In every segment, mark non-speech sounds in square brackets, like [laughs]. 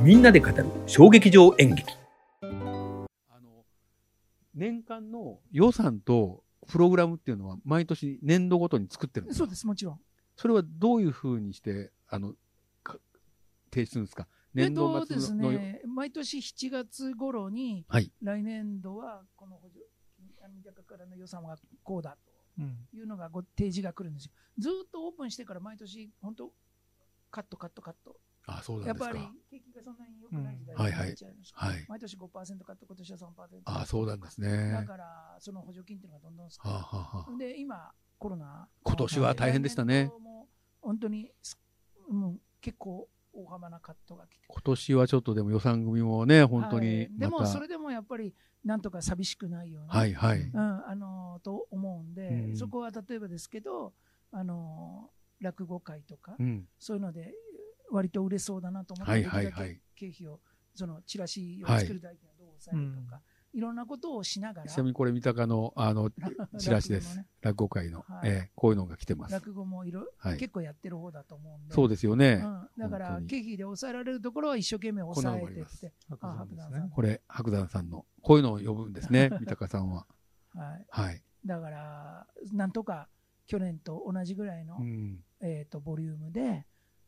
みんなで語る小劇場演劇あの年間の予算とプログラムっていうのは毎年年度ごとに作ってるんですか？そうです、もちろん。それはどういうふうにしてあのか提出するんですか？えっ年度とですね、毎年7月頃に、はい来年度はこの補助金、あの三鷹からの予算はこうだというのがご提示が来るんですよ。ずーっとオープンしてから毎年、本当、カット、カット、カット。あそうなやっぱりんですか景気がそんなに良くない時代になっちゃいましたはい毎年5%カット、今年は3%。あそうなんですね。だから、その補助金っていうのがどんどん少ないはあ、はあはあ、で、今、コロナ。今年は大変でしたね。本当にす、もう結構大幅なカットが来て。今年はちょっとでも予算組もね本当はにい。でも、それでもやっぱり、なんとか寂しくないように。はいはい、うん、あのと思うんで、うん。そこは例えばですけど、あの落語会とか、うん、そういうので、割と売れそうだなと思って、はいはいはい。経費を、そのチラシを作る代金をどう抑えるとか、いろんなことをしながら、ちなみにこれ三鷹のあのチラシです。落語のね会の、はい。えーこういうのが来てます。落語もいろ、はい。結構やってる方だと思うんで、そうですよね、うん、だから経費で抑えられるところは一生懸命抑えてって、白山さん。これ白山さんのこういうのを呼ぶんですね三鷹さんは。はい、はい、だから、なんとか去年と同じぐらいの、うん、えー、とボリュームで、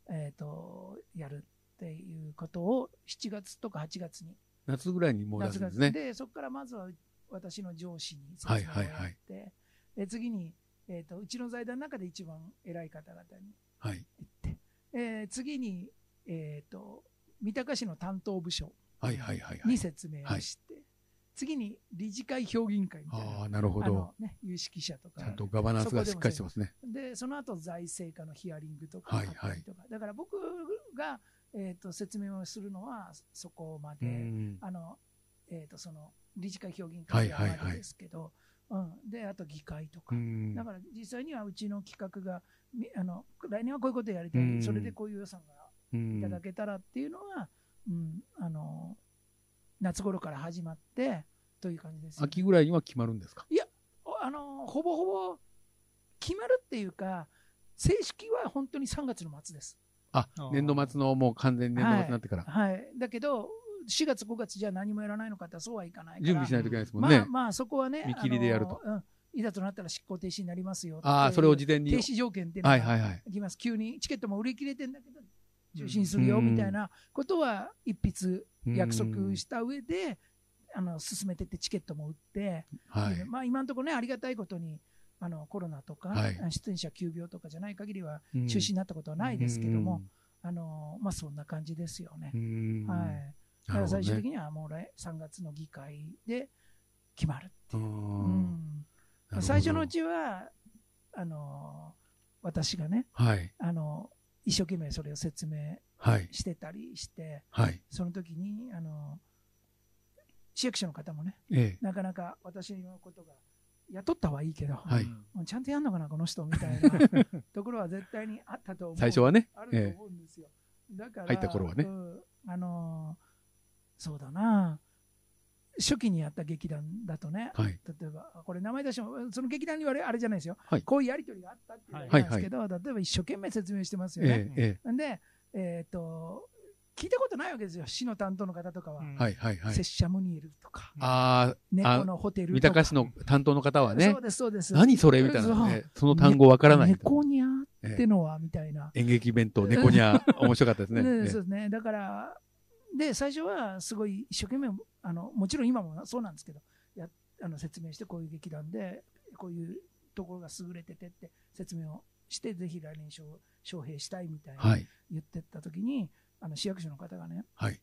えー、とやるっていうことを7月とか8月に夏ぐらいにもう出夏すんですね。でそこからまずは私の上司に説明をやって、はいはいはい。で次に、えー、とうちの財団の中で一番偉い方々にはい。行って、えー次に、えー、と三鷹市の担当部署はいはいはいはい。に説明をして、次に理事会評議員会みたいなああなるほど。ね、有識者とかちゃんとガバナンスがしっかりしてますね。でその後財政課のヒアリングとかはいあったりとか、だから僕が、えー、と説明をするのはそこまで、うん。あのえー、とその理事会評議員会でははいはいはい。までですけど、うん、であと議会とか、うん。だから実際にはうちの企画がみあの来年はこういうことやりたい、うん。それでこういう予算がうんいただけたらっていうのは、うん。あの夏頃から始まってという感じですよね、秋ぐらいには決まるんですか？あのほぼほぼ決まるっていうか、正式は本当に3月の末です。あ年度末のもう完全に年度末になってから、はい、だけど、4月、5月じゃ何もやらないのかってそうはいかないから、準備しないといけないですもんね、まあ、まあそこはね、見切りでやると。あのうん。いざとなったら執行停止になりますよああそれを事前に。停止条件っていうのがはいはいはい。きます、急にチケットも売り切れてんだけど、中止にするよみたいなことは一筆約束した上で、あの進めてってチケットも売って、はい。まあ、今のところね、ありがたいことにあのコロナとか、はい。出演者急病とかじゃない限りはうん。中止になったことはないですけども、あのまあ、そんな感じですよね。うん。はい、だから最終的にはもう来3月の議会で決まるっていう。うん。最初のうちはあの私がねはい。あの一生懸命それを説明はい。してたりしてはい。その時にあの市役所の方もねええ。なかなか私のことが雇ったはいいけど、はい。ちゃんとやんのかなこの人みたいな [laughs] ところは絶対にあったと思う。最初はねあると思うんですよ、だから入った頃はね。うんあのそうだな。初期にやった劇団だとね、はい。例えば、これ名前出しても、その劇団にはあれじゃないですよ、はい。こういうやり取りがあったっていうんですけど、例えば一生懸命説明してますよね。えええで、えっ、と、聞いたことないわけですよ、市の担当の方とかは。えはいはいはい。拙者ムニエルとか、ああ猫のホテルとか。三鷹市の担当の方はね。そうです、そうです。何それみたいなね。その単語わからない。猫にゃええってのはみたいな。演劇弁当猫にゃ [laughs] 面白かったですね。そうですね。だから、で、最初はすごい一生懸命、あのもちろん今もそうなんですけど、やあの説明して、こういう劇団で、こういうところが優れててって説明をして、ぜひ来年招招聘したいみたいなはい。言ってった時に、あの市役所の方がね、はい。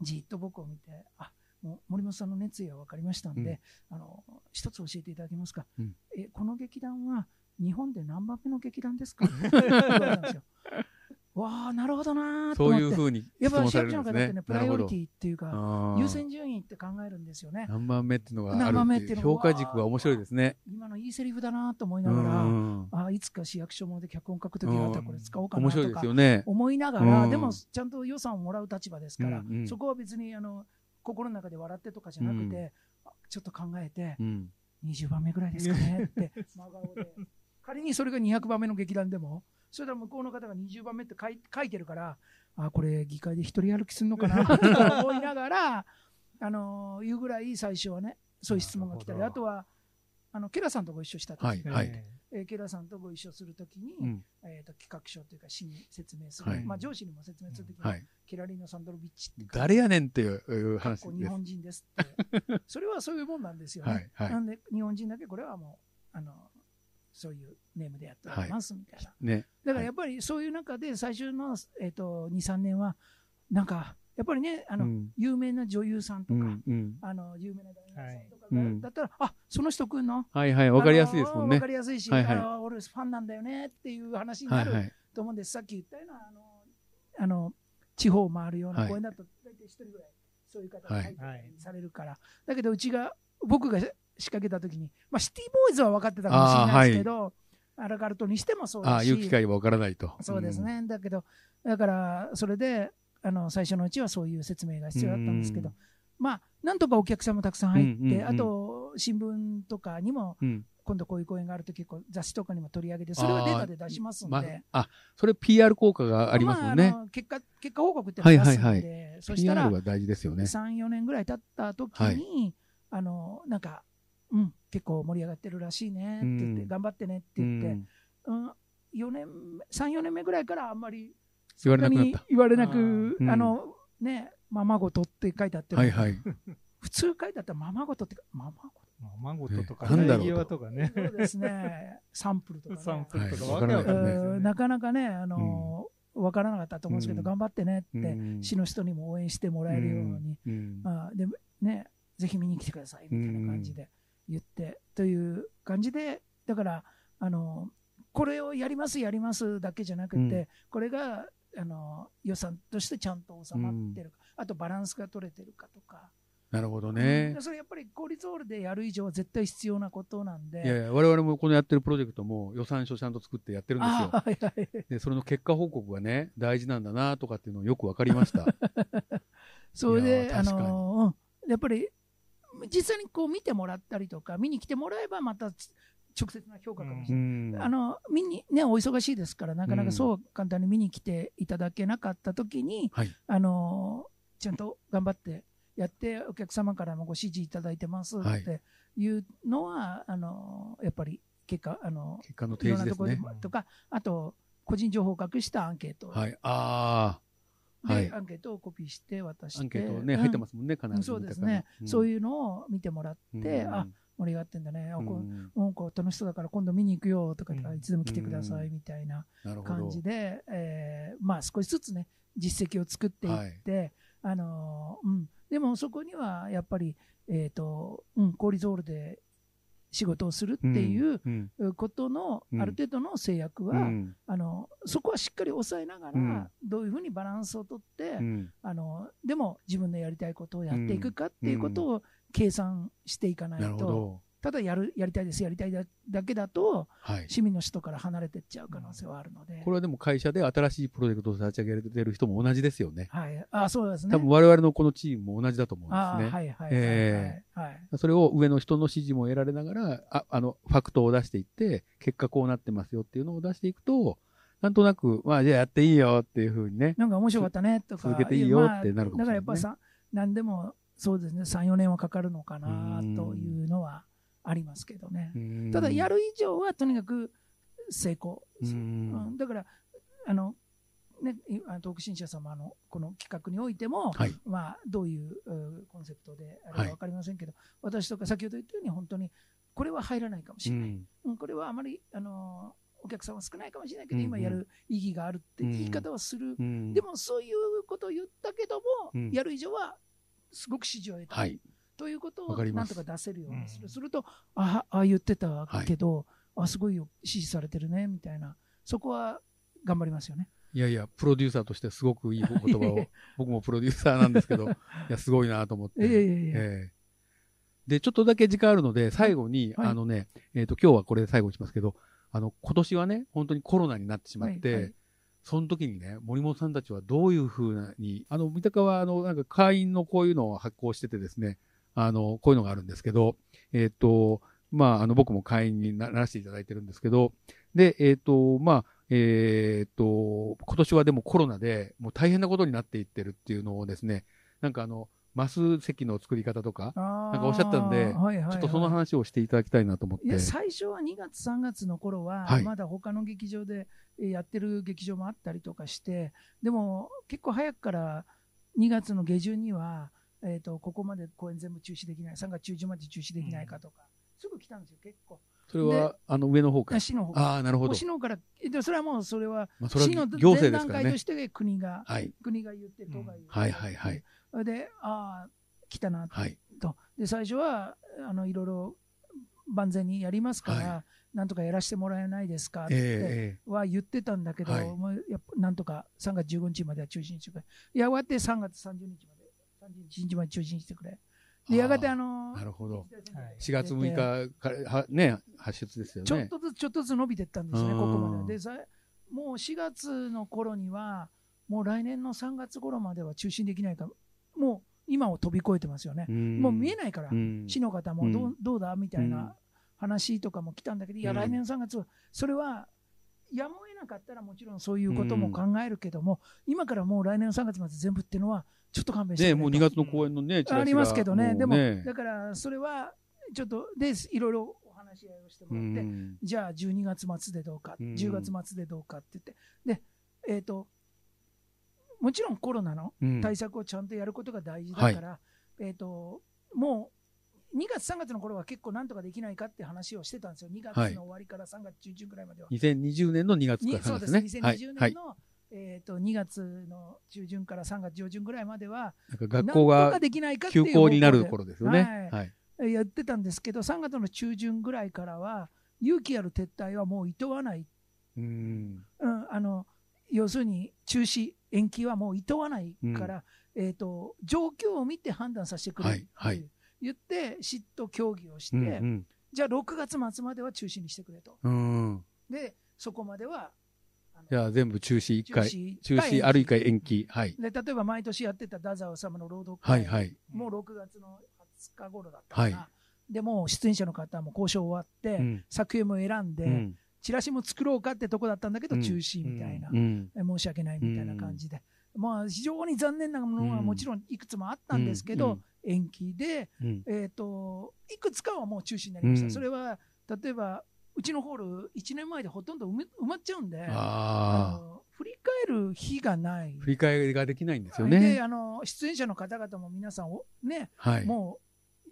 じっと僕を見て、あもう森本さんの熱意は分かりましたんで、あの一つ教えていただけますか、うん。えこの劇団は日本で何番目の劇団ですか？って言われたんですよ。[laughs] わあ、なるほどなーとそう思って。いうふうにやっぱ市役所の方ってね、プライオリティっていうか、ィ優先順位って考えるんですよね。何番目っていうのがあ何番目るってていうのが評価軸が面白いですね。今のいいセリフだなと思いうながんら、あいつか市役所もで脚本書くときがあったらこれ使おうかなとか思いながら、うん。でもちゃんと予算をもらう立場ですから、そこは別にあの心の中で笑ってとかじゃなくて、あちょっと考えて、うん。20番目ぐらいですかねって、真顔で。[laughs] 仮にそれが200番目の劇団でも、それは向こうの方が20番目って書い書いてるから、あこれ議会で一人歩きするのかな [laughs] とか思いながらあのいうぐらい最初はねそういう質問が来たりあとはあのケラさんとご一緒した時に、はいはいええーケラさんとご一緒するときに、うんえー、と企画書というか、市に説明する、はいまあ、上司にも説明するときに、はい。ケラリーノ・サンドロビッチって誰やねんっていう話です。こ日本人ですって、それはそういうもんなんですよね。はいはいなんで、日本人だけこれはもう、あのそういうネームでやっておりますみたいな。ね。だからやっぱりそういう中で、最初の、えー、と2、3年は、なんか、やっぱりね、あのうん有名な女優さんとか、うんうん。あの有名な男優さんとかだったら、あその人来んの？はいはい。わかりやすいですもんねわか。りやすいし、はいはい俺ファンなんだよねっていう話にないるははい。と思うんです。さっき言ったような、あの、あの地方を回るようなはい公演だと、大体一人ぐらい、そういう方がはい入されるから。だけど、うちが、僕が仕掛けたときに、まあ、シティボーイズは分かってたかもしれないですけど、アラカルトにしてもそうああ、だし、いう機会はわからないと。そうですね。だけど、だから、それで、あの、最初のうちはそういう説明が必要だったんですけどうん、まあ、なんとかお客さんもたくさん入って、うんうんうんあと、新聞とかにも、うん。うん。今度こういう公演があると結構雑誌とかにも取り上げて、それはデータで出しますんまで。あ、それ PR 効果がありますもんあね。あの結果、結果報告って出すんで、はいはいそしたら PR、は大事ですよね。3、4年ぐらい経った時に、あの、なんか、うん、結構盛り上がってるらしいね。って言って、うん。頑張ってねってう言って、ん。うん、4年目、3、4年目ぐらいからあんまり、言われなくなった。そんに言われなく、うん。あの、ね、ままごとって書いてあって、はいはい。普通書いてあったらままごとってか、ままごと。まあ、孫ととか、なんだろうと。際とかね。そうですね、[laughs] サンプルとかね。サンプルとかはい。わけわかんないですよね。うん。なかなかね、あのわからなかったと思うんですけど、うん。頑張ってねって、うん。市の人にも応援してもらえるように、うん。あでね、ぜひ見に来てくださいみたいな感じで言って、という感じで、だから、あのこれをやります、やりますだけじゃなくて、うんこれがあの予算としてちゃんと収まってるか、あとバランスが取れてるかとか、なるほどうねん。それやっぱり公立ホールでやる以上は絶対必要なことなんで。いやいや、我々もこのやってるプロジェクトも予算書ちゃんと作ってやってるんですよ。あはいはいで、それの結果報告がね、大事なんだなとかっていうのをよくわかりました。[laughs] いそれで、あのうんやっぱり実際にこう見てもらったりとか、見に来てもらえば、またつ直接な評価かもしうれない。ん。あの見にね、お忙しいですから、なかなかそう簡単に見に来ていただけなかったときに、はい。あのちゃんと頑張ってやって、お客様からもご指示いただいてますはいっていうのは、あのやっぱり結果、あの結果のいろんなところ提示ですね。でとか、あと、個人情報を隠したアンケート、はい。ああ。はい。で、。アンケートをコピーして渡して、アンケートね、うん。入ってますもんね、必ず。そうですね、そういいうのを見てもらって、うん。あ盛り上がってんだね、うん。うなんか楽しそうだから今度見に行くよとか言ったらうん。いつでも来てくださいみたいななるほど。感じで、えーまあ、少しずつね、実績を作っていって、あのーうん、でもそこにはやっぱり、えーとうん、効率ホールで仕事をするっていううん。ことのうんある程度の制約は、うん。あのそこはしっかり抑えながら、うんどういうふうにバランスをとって、うん。あのでも自分のやりたいことをやっていくかっていうことを計算していかないなるほと、ど。ただやるやりたいです、やりたいだだけだと、はい。市民の人から離れていっちゃう可能性はあるので、これはでも会社で新しいプロジェクトを立ち上げてる人も同じですよね。はい、あそうですね。多分我々のこのチームも同じだと思うんあですね。はいはいはい、えはいはいそれを上の人の指示も得られながら、ああの、ファクトを出していって、結果こうなってますよっていうのを出していくと、なんとなく、まあじゃあやっていいよっていうふうにね。なんか面白かったねとか、続けていいよまあってなるかもしれないねだからやっぱりさ、何でもそうですね、3、4年はかかるのかなうんというのはありますけどね。うん。ただ、やる以上はとにかく成功。ううん。ん。だから、あの、ね、いあの東北新社様のこの企画においても、はい。まあ、どういううコンセプトであれはい。か分かりませんけど、私とか先ほど言ったように、本当にこれは入らないかもしれない、うん。うんこれはあまり、あのお客さんは少ないかもしれないけど、今やる意義があるって言い方はする、うん。でもそういうことを言ったけども、うん。やる以上はすごく支持を得た、はい。ということをなんとか出せるようにする、うん。すると、ああ、言ってたけど、あすごいよ、支持されてるねみたいな、そこは頑張りますよね。いやいや、プロデューサーとしてすごくいいお言葉を、[laughs] 僕もプロデューサーなんですけど、[laughs] いや、すごいなと思って。いやいやいやええ。で、ちょっとだけ時間あるので、最後に、はい。あのね、えっ、と、今日はこれで最後にしますけど、あの、今年はね、本当にコロナになってしまって、はいはい。その時にね、森本さんたちはどういうふうに、あの、三鷹は、あの、なんか会員のこういうのを発行しててですね、あの、こういうのがあるんですけど、えっ、と、まあ、あの、僕も会員になならせていただいてるんですけど、で、えっ、と、まあ、えーっと、今年はでもコロナでもう大変なことになっていってるっていうのをですね、なんかあの、マス席の作り方とか、ななんかおっしゃったんではいはいはいちょっとその話をしていただきたいなと思って。いや最初は2月、3月の頃は、はいまだ他の劇場でえーやってる劇場もあったりとかして、でも結構早くから2月の下旬には、えー、とここまで公演全部中止できない、3月中旬まで中止できないかとか、すぐ来たんですよ、結構。それは、あの、上の方から？市の方ああ、なるほど。市の方から、えでもそれはもうそれはまあ、それ市のは行政前段ですからね階と。して国が、はい。国が言って、都が言って、はいはいはい。それで、ああ、来たなはい。と。で、最初は、あの、いろいろ万全にやりますから、はなんとかやらせてもらえないですかって、ええは言ってたんだけど、はいもうやっぱなんとか3月15日までは中止にしてくれ。やがて3月30日まで、31日まで中止にしてくれ。で、やがてあのなるほど。はい4月6日から、はね、発出ですよね。ちょっとずつちょっとずつ伸びてったんですね、うんここまで。でさ、もう4月の頃には、もう来年の3月頃までは中止できないか、もう今を飛び越えてますよね。もう見えない。から、うん市の方もどう,、うんどうだみたいな話とかも来たんだけど、いや、うん来年の3月は、それはやむを得なかったらもちろんそういうことも考えるけども、今からもう来年の3月まで全部っていうのは、ちょっと勘弁してね、と。もう2月の公演のね、チラありますけどね、でも、うだからそれはちょっと、で、いろいろお話し合いをしてもうらって、ん。じゃあ12月末でどうか、うん。10月末でどうかって言って、で、えっ、と、もちろんコロナのうん。対策をちゃんとやることが大事だから、えっ、と、もう2月、3月の頃は結構なんとかできないかって話をしてたんですよ。2月はいの終わりから3月中旬ぐらいまでは。2020年の2月から3にそう月ですね、ですね。はい。2020はい。年の、えー、と2月の中旬から3月上旬ぐらいまでは、なんか学校がかできないかってい休う校になる頃ですよね。ははい。やってたんですけど、3月の中旬ぐらいからは、勇気ある撤退はもう厭わない、うん。うん、あの要するに中止、延期はもう厭わないから、えー、と状況を見て判断させてくれってはいはい言って、市と協議をして、うんじゃあ6月末までは中止にしてくれと。うん。うん。で、そこまでは、じゃあ全部中止1回。中中止ある1回延期。はい。で例えば毎年やってた太宰治の朗読会、はいはい。もう6月の20日頃だったかな、はでもう出演者の方も交渉終わって、うん作品も選んで、うんチラシも作ろうかってとこだったんだけど、うん中止みたいな、うん。え申し訳ないみたいな感じで、まあ、非常に残念なものはもちろんいくつもあったんですけど、うん延期で、うん。えー、といくつかはもう中止になりました、うんそれは例えばうちのホール、1年前でほとんど埋まっちゃうんで、振り返る日がない。振り返りができないんですよでね。あの出演者の方々も皆さんお、ねはい。もう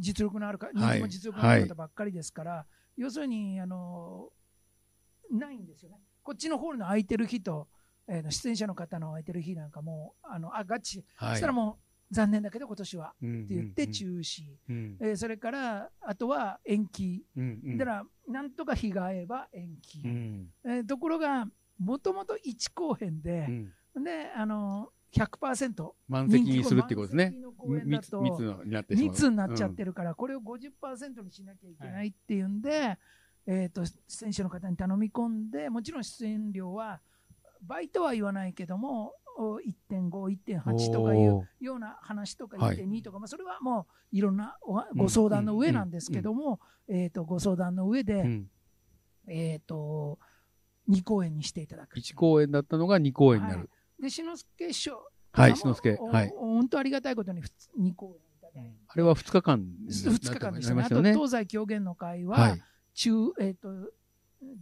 実力のあるか、人はい気も実力のある方ばっかりですから、要するにあのないんですよね。こっちのホールの空いてる日と、えー出演者の方の空いてる日なんかもう、あのあガチ、はい。そしたらもう残念だけど、今年はうん、って言って中止、うん。えーそれからあとは延期、うん。うん。だからなんとか日が合えば延期、うん。えーところが、もともと1公演うで、ん。であの100%。満席にするっていうことですね満席の公演だ密になって。密になっちゃってるから、これを50%にしなきゃいけないっていうんで、えー、と出演者の方に頼み込んで、もちろん出演料は倍とは言わないけども、お1.5、1.8とかいうような話とかはい1.2とか、まあ、それはもういろんなおご相談の上なんですけども、えー、とご相談の上で、うん。えー、と2公演にしていただく。1公演だったのが2公演になる。で、志の輔師匠、はい、あ志の輔。おはい。お本当ありがたいことに2公演。あれは2日間に2日間でしたね。あと。東西狂言の会は、はい。中、えっ、と、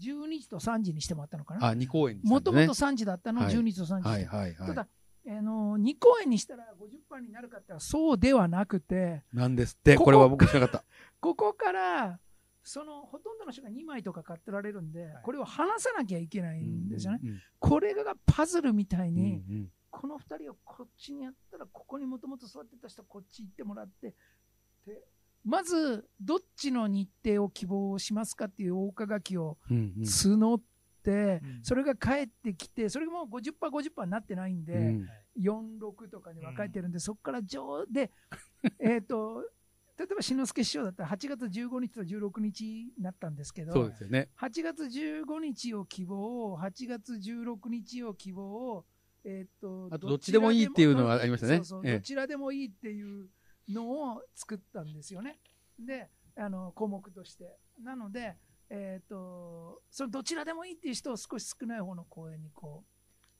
12時と3時にしてもらったのかな。あ、2公演もともと3時だったのをはい12時と3時にはいはいはい。ただ、あの、2公演にしたら50%になるかってそうではなくて、なんですって、これは僕知らなかった。[laughs] ここから、そのほとんどの人が2枚とか買ってられるんで、これを離さなきゃいけないんですよね。うんこれがパズルみたいうんに、うんこの2人をこっちにやったら、ここにもともと座ってた人、こっち行ってもらって、でまず、どっちの日程を希望しますかっていう大岡書きを募って、うん。それが返ってきて、それがもう50%、50%になってないんで、うん。4、6とかに分かれてるんで、そこから上で、[laughs] えっと、例えば志の輔師匠だったら8月15日と16日になったんですけど、そうですよね。8月15日を希望、8月16日を希望、えっとあとどっちでもいいっていうのがありましたね。どちらでもいいっていうのを作ったんですよね。で、あの項目として。なので、えっ、と、そのどちらでもいいっていう人を少し少ない方の公演にこう、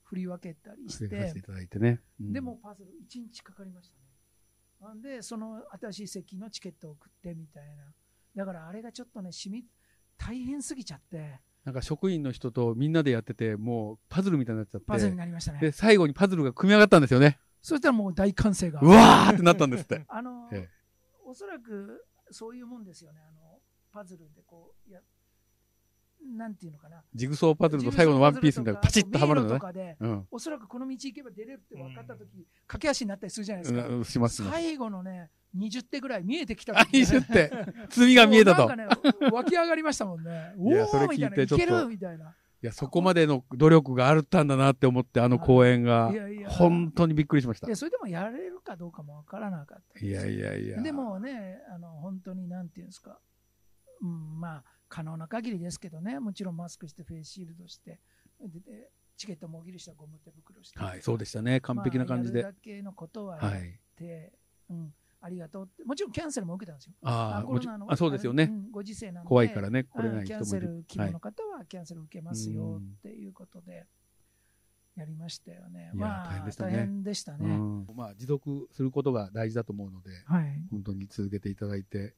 振り分けたりしててい、ただいてね。うんでも、パズル1日かかりましたね。なんで、その新しい席のチケットを送ってみたいな。だからあれがちょっとね、しみ、大変すぎちゃって、なんか職員の人とみんなでやってて、もうパズルみたいになっちゃって。パズルになりましたで、ね。最後にパズルが組み上がったんですよね。そしたらもう大歓声が。うわーってなったんですって。[laughs] あの、ええおそらくそういうもんですよね。あの、パズルでこう、や、なんていうのかな。ジグソーパズルと最後のワンピースみたいなパチッとはまるのねと。かで、うん。おそらくこの道行けば出れるって分かったとき、駆け足になったりするじゃないですか。うんしますします。最後のね、20手ぐらい見えてきたね20って、罪が見えたと。なんかね、湧き上がりましたもんね。おいやそれーみたいな、いけるみたいな。いや、そこまでの努力があったんだなって思って、あの公演がい、やいや。本当にびっくりしましたいや、。それでもやれるかどうかも分からなかった。いやいやいや。でもね、あの本当になんていうんですか、うん、まあ、可能な限りですけどね、もちろんマスクして、フェイスシールドして、ででチケットもぎりしたゴム手袋して、はい、そうでしたね。完璧な感じでまあ。やるだけのことはやっはい。て、うん、ありがとうって、もちろんキャンセルも受けたんですよ。ああ、コロナのもちろんあ、そうですよねう。んご時世なんで、怖いからね、来れうんない人もいるキャンセル。希望はいの。方はキャンセル受けますよっていうことで、やりましたよね。いやまあ、大変でしたね大変でしたうね。んまあ、持続することが大事だと思うので、はい。本当に続けていただいて、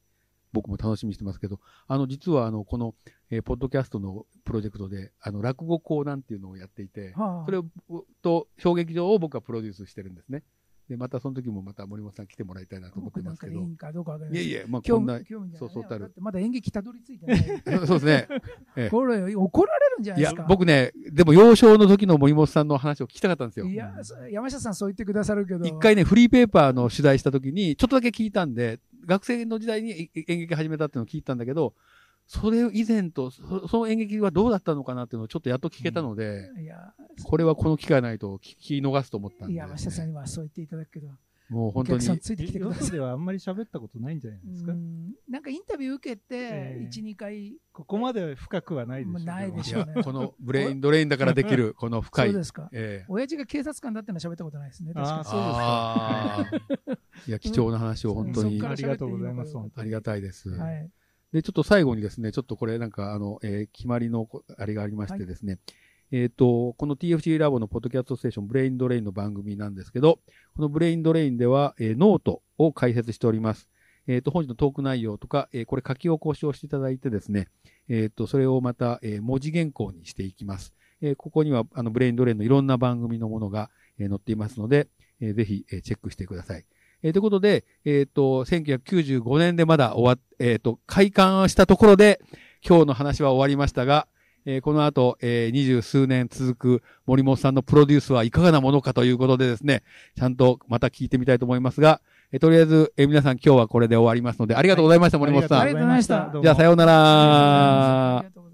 僕も楽しみにしてますけど、あの、実は、あの、この、えーポッドキャストのプロジェクトで、あの、落語講談っていうのをやっていて、はあそれを、と、小劇場を僕はプロデュースしてるんですね。で、またその時もまた森本さん来てもらいたいなと思ってますけど。いいんかどうかわかりませんいえいえ、まあ、興こんないねそうそうたるまだ演劇たどり着いてない。[laughs] そうですね。えこれ、怒られるんじゃないいやですか。、僕ね、でも幼少の時の森本さんの話を聞きたかったんですよ。いや、そ山下さんそう言ってくださるけど。一回ね、フリーペーパーの取材した時に、ちょっとだけ聞いたんで、学生の時代にい演劇始めたっていうのを聞いたんだけど、それ以前と、そその演劇はどうだったのかなっていうのをちょっとやっと聞けたので、いや、これはこの機会ないと聞き逃すと思ったんで、山下さんにはそう言っていただくけど、もう本当にお客さんついてきてください。ではあんまり喋ったことないんじゃないですか？うんなんかインタビュー受けて、ええ1、2回、ここまで深くはないでしょうけど。ないでいしょうねや、このブレインドレインだからできる、[laughs] この深い。そうですか。ええ親父が警察官だってのは喋ったことないですね。確かにあーそうですかあーいや、貴重な話を本当にありがとうございます本当ありがたいです。はい。で、ちょっと最後にですね、ちょっとこれなんか、あの、えー決まりのこ、あれがありましてですね、えっ、と、この TFC ラボのポッドキャストステーション、ブレインドレインの番組なんですけど、このブレインドレインでは、えーノートを開設しております。えっ、と、本日のトーク内容とか、えーこれ書き起こしをしていただいてですね、えっ、と、それをまた、えー文字原稿にしていきます。えーここには、あの、ブレインドレインのいろんな番組のものが、えー載っていますので、えーぜひ、えーチェックしてください。えーということで、えっ、と、1995年でまだ終わっ、えっ、と、開館したところで、今日の話は終わりましたが、えーこの後、えー二十数年続く森本さんのプロデュースはいかがなものかということでですね、ちゃんとまた聞いてみたいと思いますが、えーとりあえず、えー皆さん今日はこれで終わりますので、ありがとうございました、森本さん。ありがとうございました。じゃあ、さようなら